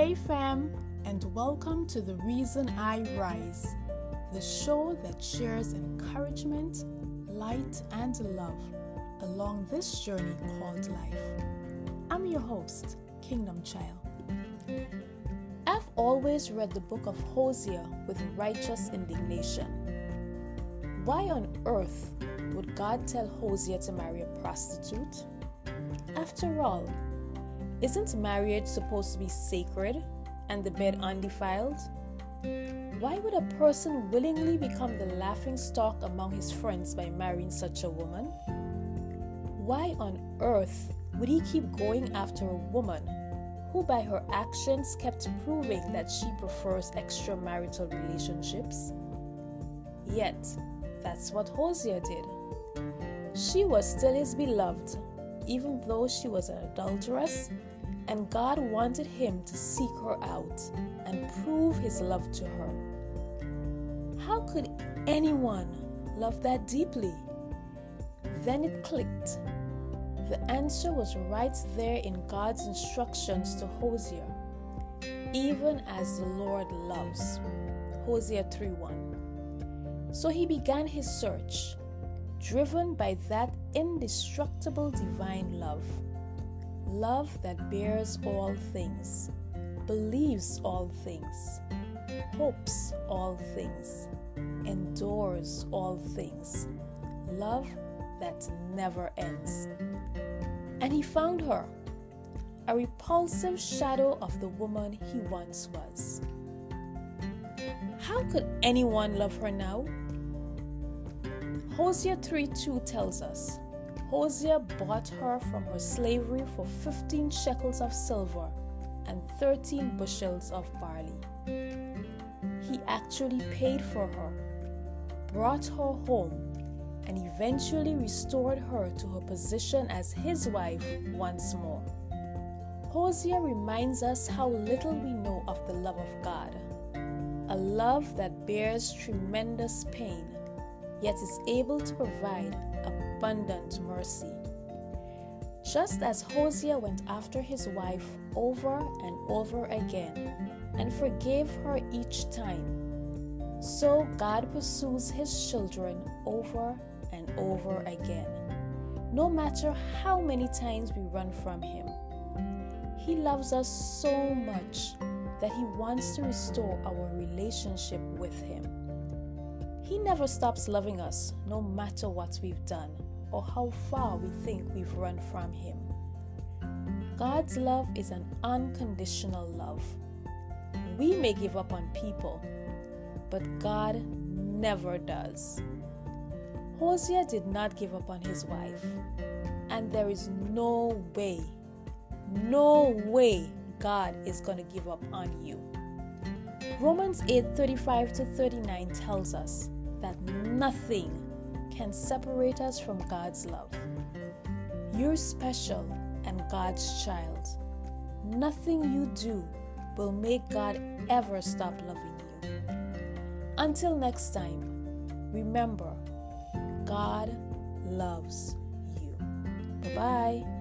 Hey, fam, and welcome to The Reason I Rise, the show that shares encouragement, light, and love along this journey called life. I'm your host, Kingdom Child. I've always read the book of Hosea with righteous indignation. Why on earth would God tell Hosea to marry a prostitute? After all, isn't marriage supposed to be sacred and the bed undefiled? Why would a person willingly become the laughing stock among his friends by marrying such a woman? Why on earth would he keep going after a woman who, by her actions, kept proving that she prefers extramarital relationships? Yet, that's what Hosea did. She was still his beloved, even though she was an adulteress and God wanted him to seek her out and prove his love to her. How could anyone love that deeply? Then it clicked. The answer was right there in God's instructions to Hosea, even as the Lord loves. Hosea 3:1. So he began his search, driven by that indestructible divine love love that bears all things, believes all things, hopes all things, endures all things, love that never ends. And he found her, a repulsive shadow of the woman he once was. How could anyone love her now? Hosea 3:2 tells us Hosea bought her from her slavery for 15 shekels of silver and 13 bushels of barley. He actually paid for her, brought her home, and eventually restored her to her position as his wife once more. Hosea reminds us how little we know of the love of God, a love that bears tremendous pain, yet is able to provide abundant mercy. Just as Hosea went after his wife over and over again and forgave her each time, so God pursues his children over and over again, no matter how many times we run from him. He loves us so much that he wants to restore our relationship with him. He never stops loving us, no matter what we've done or how far we think we've run from Him. God's love is an unconditional love. We may give up on people, but God never does. Hosea did not give up on his wife, and there is no way, no way God is going to give up on you. Romans 8 35 to 39 tells us that nothing can separate us from God's love. You're special and God's child. Nothing you do will make God ever stop loving you. Until next time, remember, God loves you. Bye bye.